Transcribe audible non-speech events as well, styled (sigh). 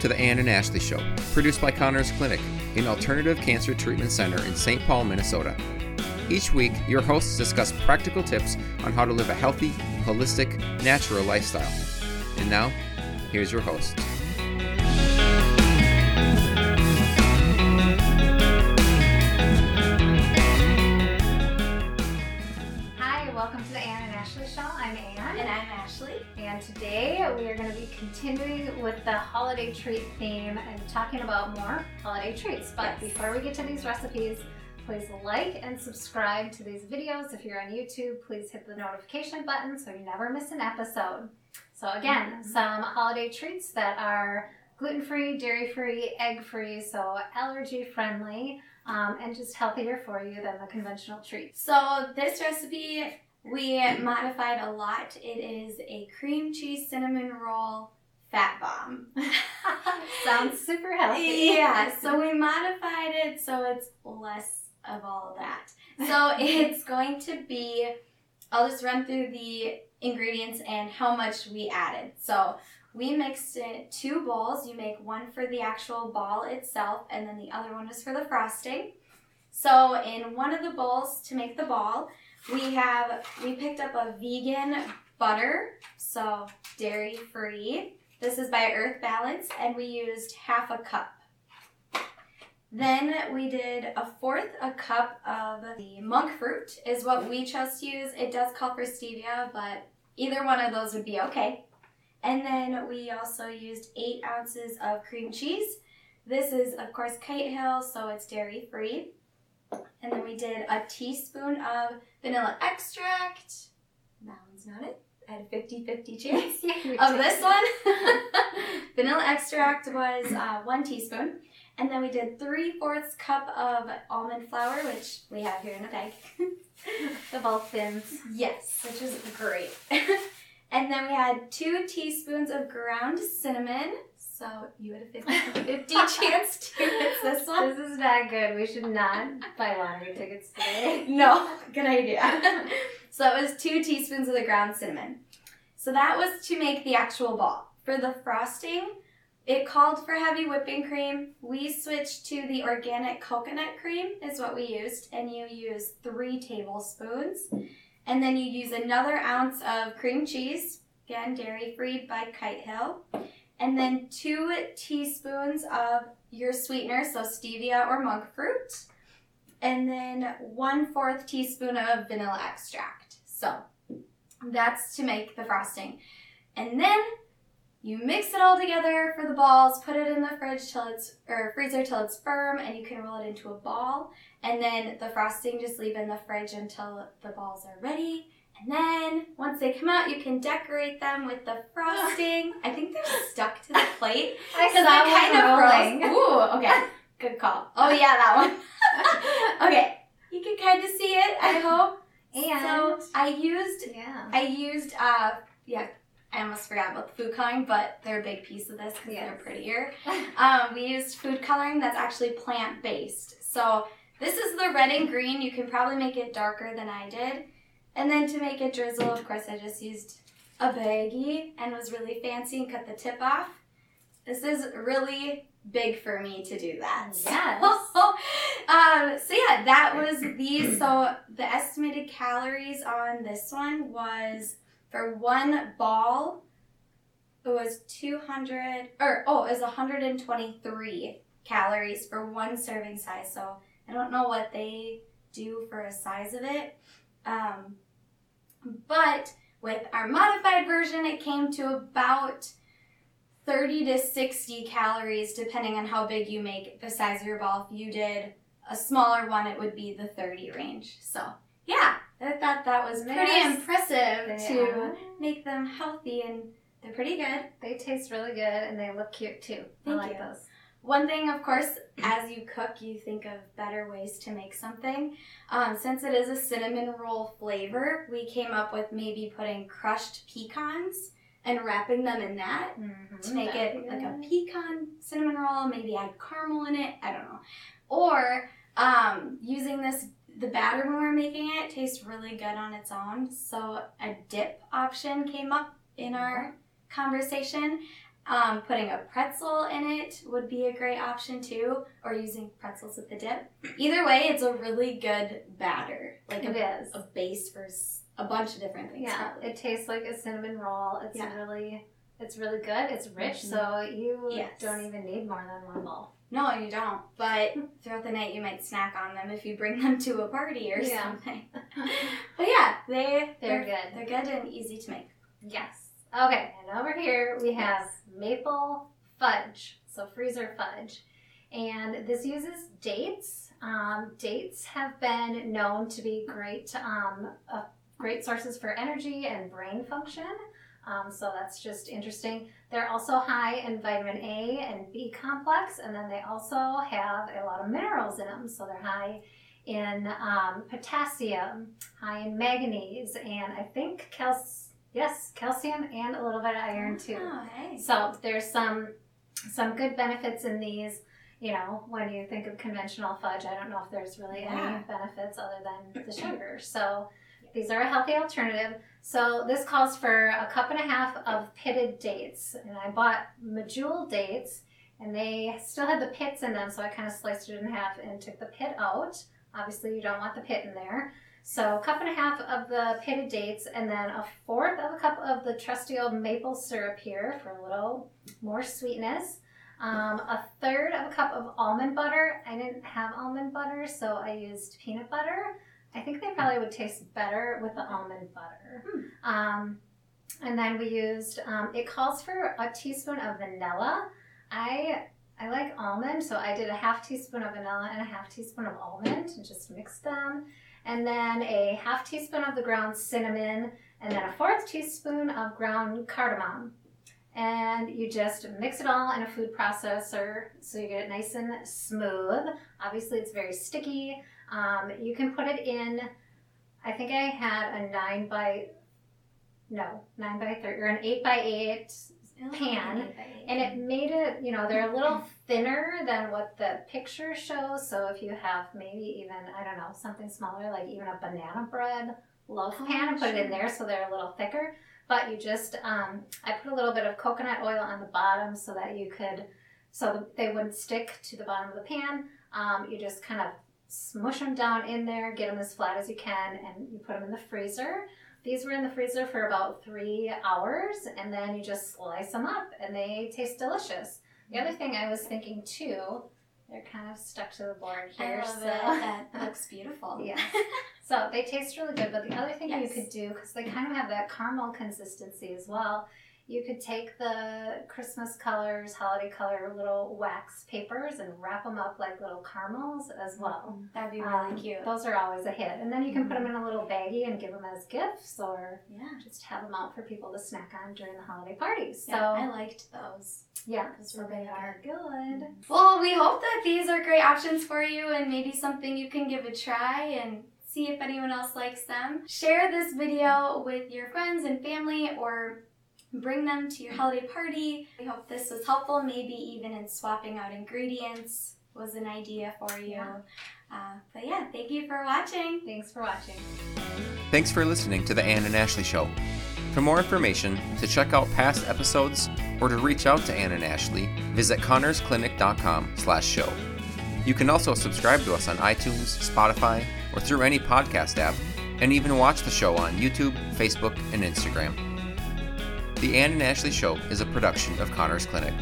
to the Anne and Ashley Show, produced by Conners Clinic, an alternative cancer treatment center in St. Paul, Minnesota. Each week, your hosts discuss practical tips on how to live a healthy, holistic, natural lifestyle. And now, here's your host. Today we are going to be continuing with the holiday treat theme and talking about more holiday treats. But Yes. before we get to these recipes, please like and subscribe to these videos. If you're on YouTube, please hit the notification button so you never miss an episode. So, again, Mhm. some holiday treats that are gluten free, dairy free, egg free, so allergy friendly. Um, and just healthier for you than the conventional treats. So this recipe we modified a lot. It is a cream cheese cinnamon roll fat bomb. (laughs) Sounds super healthy. yeah, so we modified it so it's less of all of that. So (laughs) it's going to be I'll just run through the ingredients and how much we added. So we mixed it two bowls. You make one for the actual ball itself, and then the other one is for the frosting. So in one of the bowls to make the ball, we have we picked up a vegan butter, so dairy free. This is by Earth Balance, and we used half a cup. Then we did a fourth a cup of the monk fruit is what we chose to use. It does call for stevia, but either one of those would be okay. And then we also used eight ounces of cream cheese. This is of course Kite Hill, so it's dairy free. And then we did a teaspoon of vanilla extract. That one's not it. I had a 50-50 chance (laughs) of this one. (laughs) Vanilla extract was uh, one teaspoon. And then we did three fourths cup of almond flour, which we have here in a bag. (laughs) the bulk thins. yes, which is great. and then we had two teaspoons of ground cinnamon. So you had a 50 50 (laughs) chance to miss this one. This is not good. We should not buy lottery tickets today. (laughs) No, good idea. (laughs) so it was two teaspoons of the ground cinnamon. So that was to make the actual ball. For the frosting, it called for heavy whipping cream. We switched to the organic coconut cream, is what we used, and you use three tablespoons. And then you use another ounce of cream cheese, again, dairy free by Kite Hill. And then two teaspoons of your sweetener, so stevia or monk fruit and then one fourth teaspoon of vanilla extract. So that's to make the frosting. And then you mix it all together for the balls, put it in the fridge till it's or freezer till it's firm and you can roll it into a ball. And then the frosting just leave in the fridge until the balls are ready. And then once they come out, you can decorate them with the frosting. (gasps) I think they're stuck to the plate (laughs) I because they kind of rolling. (laughs) Ooh, okay. Good call. Oh yeah, that one. (laughs) okay. You can kind of see it, I hope. And so I used yeah. I used uh yeah, I almost forgot about the food coloring, but they're a big piece of this because Yes. they're prettier. Um, we used food coloring that's actually plant based. So this is the red and green. You can probably make it darker than I did. And then to make it drizzle, of course, I just used a baggie and was really fancy and cut the tip off. This is really big for me to do that. (laughs) Yes. um, so yeah, that was these. So the estimated calories on this one was for one ball, it was 200, or oh, it was 123 calories for one serving size. So I don't know what they do for a size of it. Um, but with our modified version, it came to about 30 to 60 calories, depending on how big you make the size of your ball. If you did a smaller one, it would be the 30 range. So, yeah, I thought that was pretty Yes, impressive They to are. make them healthy and they're pretty good. They taste really good and they look cute too. I like you. those. One thing, of course, as you cook, you think of better ways to make something. Um, since it is a cinnamon roll flavor, we came up with maybe putting crushed pecans and wrapping them in that Mhm. to make it be like a pecan cinnamon roll, maybe add caramel in it, I don't know. Or um, using this, the batter when we're making it tastes really good on its own. So a dip option came up in our conversation. Um, putting a pretzel in it would be a great option too, or using pretzels with the dip. Either way, it's a really good batter, like It a, is. a base for a bunch of different things. Yeah, probably. it tastes like a cinnamon roll. It's Yeah. really, it's really good. It's rich, Mhm. so you Yes. don't even need more than one bowl. No, you don't. But throughout the night, you might snack on them if you bring them to a party or Yeah. something. (laughs) but yeah, they They're good. They're good and easy to make. Yes. Okay, and over here we have maple fudge, so freezer fudge. And this uses dates. Um, dates have been known to be great, um, uh, great sources for energy and brain function. Um, so that's just interesting. They're also high in vitamin A and B complex, and then they also have a lot of minerals in them. So they're high in um, potassium, high in manganese, and I think cal- yes, calcium and a little bit of iron too. Oh. So there's some some good benefits in these. You know, when you think of conventional fudge, I don't know if there's really Yeah. any benefits other than the (clears throat) sugar. So these are a healthy alternative. So this calls for a cup and a half of pitted dates, and I bought Medjool dates, and they still had the pits in them, so I kind of sliced it in half and took the pit out. Obviously, you don't want the pit in there. So a cup and a half of the pitted dates, and then a fourth of a cup of the trusty old maple syrup here for a little more sweetness. Um, a third of a cup of almond butter. I didn't have almond butter, so I used peanut butter. I think they probably would taste better with the almond butter. Um, and then we used. Um, it calls for a teaspoon of vanilla. I I like almond, so I did a half teaspoon of vanilla and a half teaspoon of almond and just mixed them. And then a half teaspoon of the ground cinnamon, and then a fourth teaspoon of ground cardamom. And you just mix it all in a food processor so you get it nice and smooth. Obviously, it's very sticky. Um, you can put it in, I think I had a 9 by, no, 9 by 30, or an 8 by 8 pan, and it made it, you know, they're a little thinner than what the picture shows. So if you have maybe even, I don't know, something smaller, like even a banana bread loaf Oh, pan, put it in there so they're a little thicker. But you just, um, I put a little bit of coconut oil on the bottom so that you could, so that they wouldn't stick to the bottom of the pan. Um, you just kind of smush them down in there, get them as flat as you can, and you put them in the freezer. These were in the freezer for about three hours, and then you just slice them up, and they taste delicious. The other thing I was thinking too, they're kind of stuck to the board here, I love so it. (laughs) That looks beautiful. yeah. (laughs) So they taste really good, but the other thing you could do, because they kind of have that caramel consistency as well, you could take the Christmas colors, holiday color little wax papers and wrap them up like little caramels as well. That'd be really Um, cute. Those are always a hit. And then you can put them in a little baggie and give them as gifts or Yeah. just have them out for people to snack on during the holiday parties. So, yeah, I liked those. yeah, Those so were they really are good. Well, we hope that these are great options for you and maybe something you can give a try and see if anyone else likes them. Share this video with your friends and family or bring them to your holiday party. We hope this was helpful, maybe even in swapping out ingredients was an idea for you. Yeah. Uh, but yeah, thank you for watching. Thanks for watching. Thanks for listening to The Anne and Ashley Show. For more information, to check out past episodes, or to reach out to Anne and Ashley, visit connersclinic.com slash show. You can also subscribe to us on iTunes, Spotify, or through any podcast app, and even watch the show on YouTube, Facebook, and Instagram. The Anne and Ashley Show is a production of Conners Clinic.